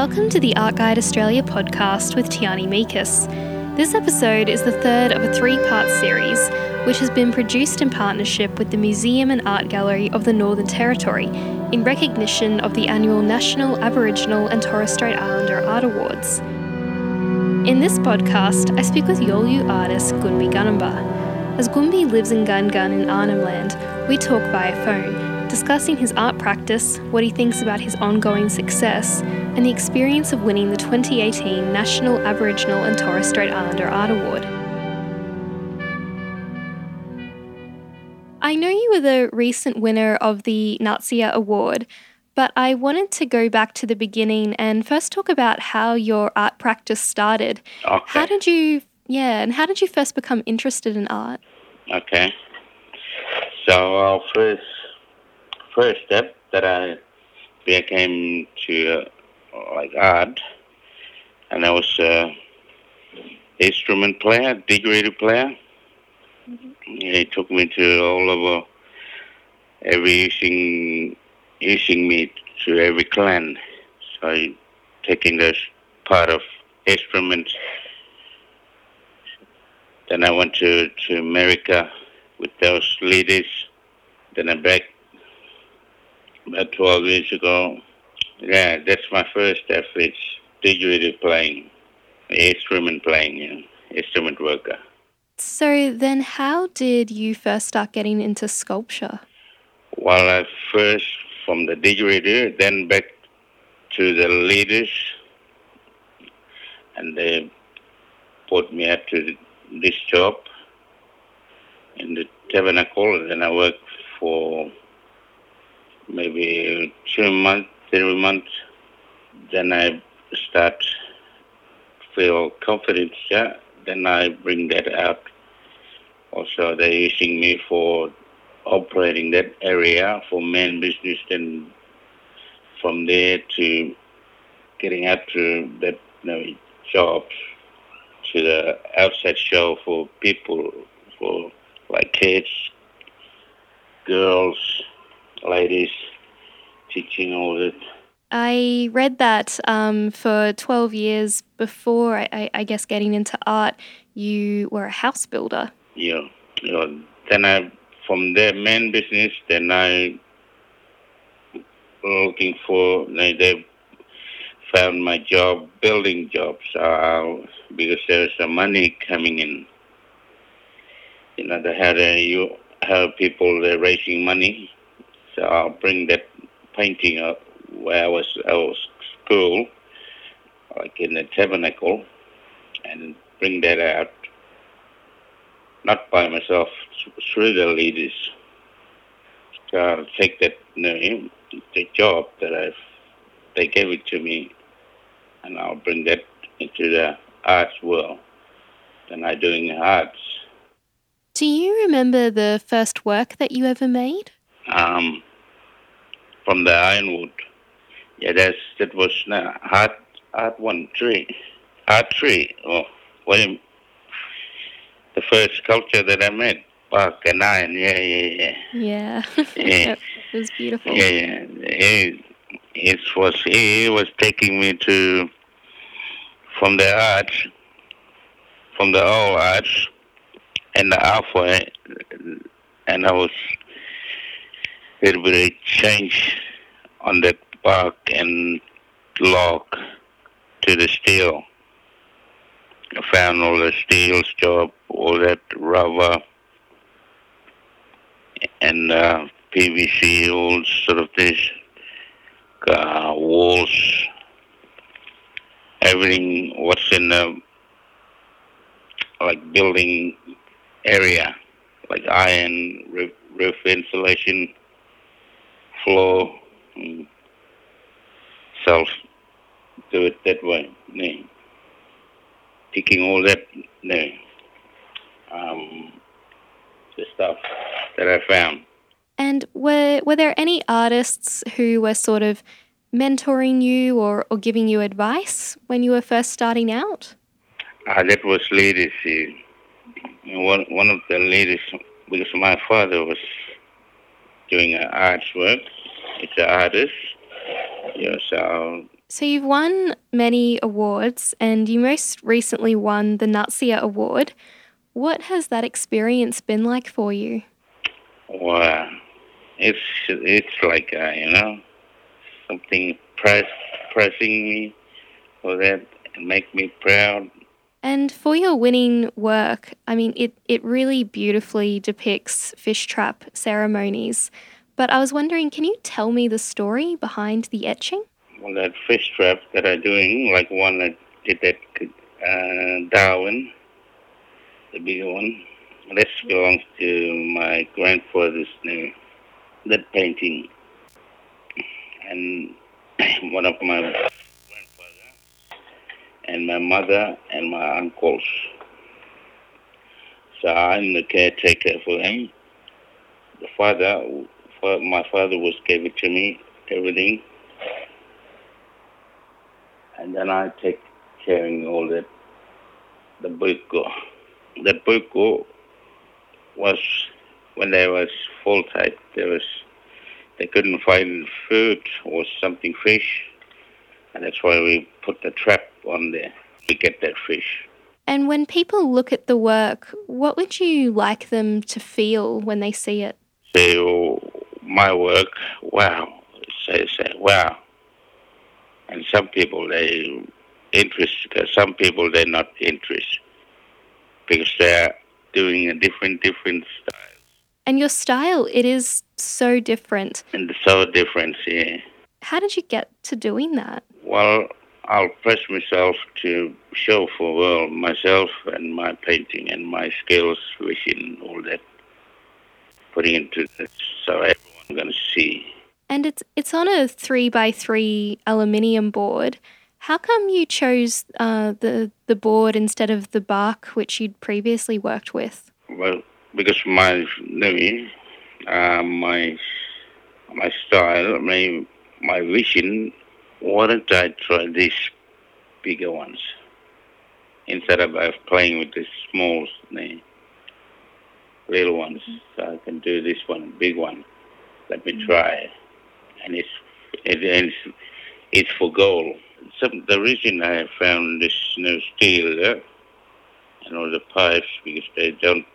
Welcome to the Art Guide Australia podcast with Tiarney Miekus. This episode is the third of a three part series, which has been produced in partnership with the Museum and Art Gallery of the Northern Territory in recognition of the annual National Aboriginal and Torres Strait Islander Art Awards. In this podcast, I speak with Yolngu artist Gunybi Ganambarr. As Gunybi lives in Gan Gan in Arnhem Land, we talk via phone discussing his art practice, what he thinks about his ongoing success, and the experience of winning the 2018 National Aboriginal and Torres Strait Islander Art Award. I know you were the recent winner of the NATSIAA Award, but I wanted to go back to the beginning and first talk about how your art practice started. Okay. How did you, yeah, and how did you first become interested in art? Okay. So our first first step that I became to like art, and I was a instrument player, didgeridoo player. Mm-hmm. He took me to all over every using using me to every clan. So I taking this part of instruments. Then I went to, to America with those leaders. Then I back about 12 years ago. Yeah, that's my first step. It's playing, instrument playing, you know, instrument worker. So then, how did you first start getting into sculpture? Well, I first from the didgeridoo, then back to the leaders, and they put me up to this job in the tabernacle, and then I worked for maybe two months, three months. Then I start feel confidence, yeah. Then I bring that out. Also, they're using me for operating that area for main business. Then from there to getting up to that you know, jobs to the outside show for people, for like kids, girls, ladies, teaching all that. I read that um, for 12 years before, I, I, guess, getting into art, you were a house builder. Yeah. Know, then I, from their main business, then I looking for, they found my job, building jobs, uh, because there's some money coming in. You know, they had a, you have people they're raising money, so I'll bring that painting up where I was I was school, like in the tabernacle, and bring that out. Not by myself, through the leaders. So I'll take that the job that I've they gave it to me, and I'll bring that into the arts world. Then I'm doing arts. Do you remember the first work that you ever made? Um, from the ironwood. Yeah, that's that was uh, hard hard one tree, hard tree. Oh, you, the first sculpture that I made, bark and iron. Yeah, yeah, yeah. Yeah, yeah. it was beautiful. Yeah, yeah. It, it was he was taking me to from the arts, from the old arts, and the halfway, and I was a little bit of change on that bark and log to the steel. I found all the steel job, all that rubber and uh, PVC, all sort of this, uh, walls, everything what's in the like building area, like iron, roof, roof insulation, floor, and self do it that way. No. Picking all that, no. Um, the stuff that I found. And were were there any artists who were sort of mentoring you or, or giving you advice when you were first starting out? Uh, that was ladies. One one of the ladies, because my father was doing arts work. It's an artist. Yeah, so So you've won many awards and you most recently won the NATSIAA Award. What has that experience been like for you? Wow. It's it's like uh, you know something press pressing me for that and make me proud. And for your winning work, I mean, it, it really beautifully depicts fish trap ceremonies. But I was wondering, can you tell me the story behind the etching? Well, that fish trap that I'm doing, like one that did that uh, Darwin, the bigger one, that belongs to my grandfather's name, that painting. And one of my and my mother and my uncles. So I'm the caretaker for them. The father, my father was gave it to me, everything, and then I take caring all that. The buko, the buko was when there was full tide. There was they couldn't find food or something fish, and that's why we put the trap on there to get that fish. And when people look at the work, what would you like them to feel when they see it? Say, oh, my work, wow. Say, say, wow. And some people, they interested. Uh, some people, they're not interested because they're doing a different, different style. And your style, it is so different. And so different, yeah. How did you get to doing that? Well, I'll press myself to show for world myself and my painting and my skills, vision, all that, putting into this so everyone's going to see. And it's it's on a three by three aluminium board. How come you chose uh, the the board instead of the bark which you'd previously worked with? Well, because my maybe uh, my my style, my my vision, why don't I try these bigger ones instead of uh, playing with the small the little ones? So I can do this one, big one. Let me try, and it's it, it's it's for gold. Some, the reason I found this new steel there and all the pipes because they don't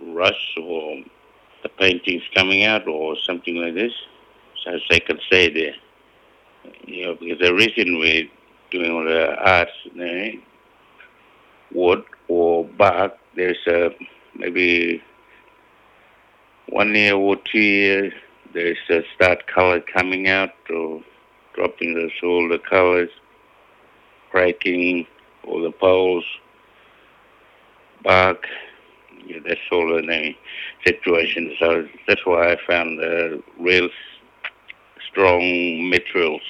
rust or the painting's coming out or something like this. So they can stay there. You know, because the reason we're doing all the arts, eh, wood or bark, there's a maybe one year or two years, there's a start color coming out or dropping the, all the colors, cracking all the poles, bark, yeah, that's all the situation. So that's why I found the real strong materials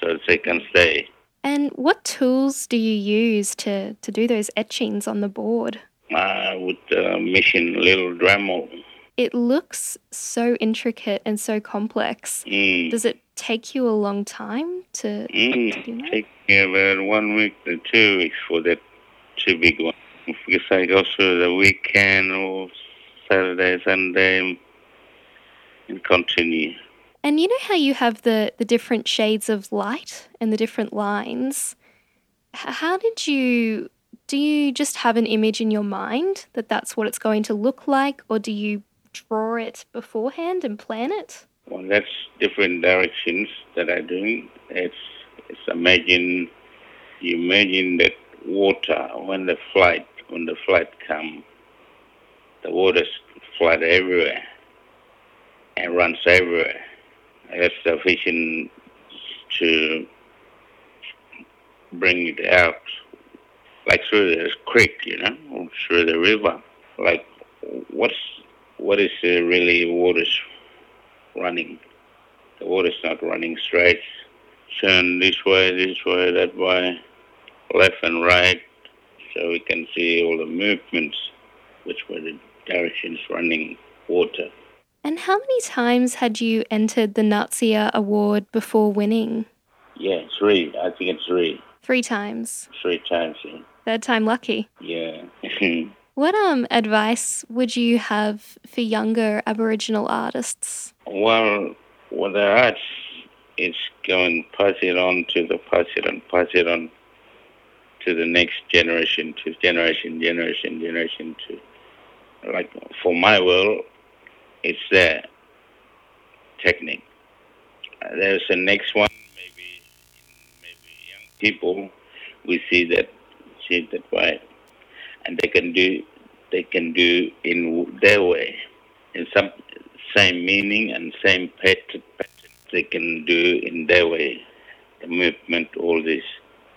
so they can stay. And what tools do you use to, to do those etchings on the board? Uh, with machine, little Dremel. It looks so intricate and so complex. Mm. Does it take you a long time to, mm. to do that? Take me about one week to two weeks for that two big one because I go through the weekend or Saturday, Sunday, and continue. And you know how you have the, the different shades of light and the different lines? How did you. Do you just have an image in your mind that that's what it's going to look like, or do you draw it beforehand and plan it? Well, that's different directions that I do. It's, it's imagine, you imagine that water when the flight when the flood come, the water flood everywhere and runs everywhere. That's sufficient to bring it out, like through the creek, you know, or through the river. Like, what's what is uh, really water's running? The water's not running straight. Turn this way, this way, that way, left and right, so we can see all the movements, which were the directions running water. And how many times had you entered the NATSIAA Award before winning? Yeah, three. I think it's three. Three times. Three times, yeah. Third time lucky. Yeah. what um advice would you have for younger Aboriginal artists? Well, with the arts, it's going pass it on to the pass it on, pass it on to the next generation, to generation, generation, generation, to like for my world, it's the technique. Uh, there's the next one, maybe maybe young people, we see that see that way, and they can do they can do in their way, in some same meaning and same pattern they can do in their way, the movement, all this.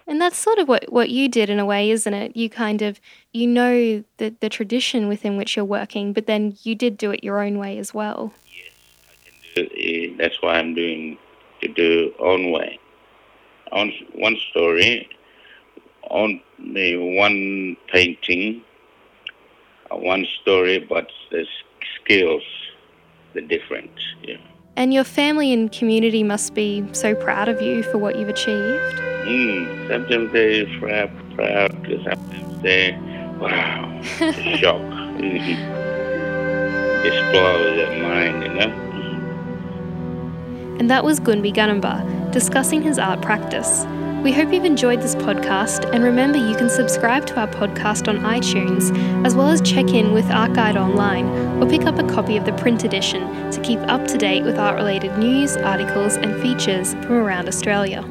And that's sort of what, what you did in a way, isn't it? You kind of you know the the tradition within which you're working, but then you did do it your own way as well. Yes, I can do it. That's why I'm doing to do own way. On one story, on the one painting, uh, one story, but the skills, the difference. Yeah. And your family and community must be so proud of you for what you've achieved. Mm, sometimes they're proud, proud, sometimes they, wow, shock. Blows their mind, you know. And that was Gunybi Ganambarr discussing his art practice. We hope you've enjoyed this podcast, and remember you can subscribe to our podcast on iTunes, as well as check in with Art Guide online or pick up a copy of the print edition to keep up to date with art related news, articles, and features from around Australia.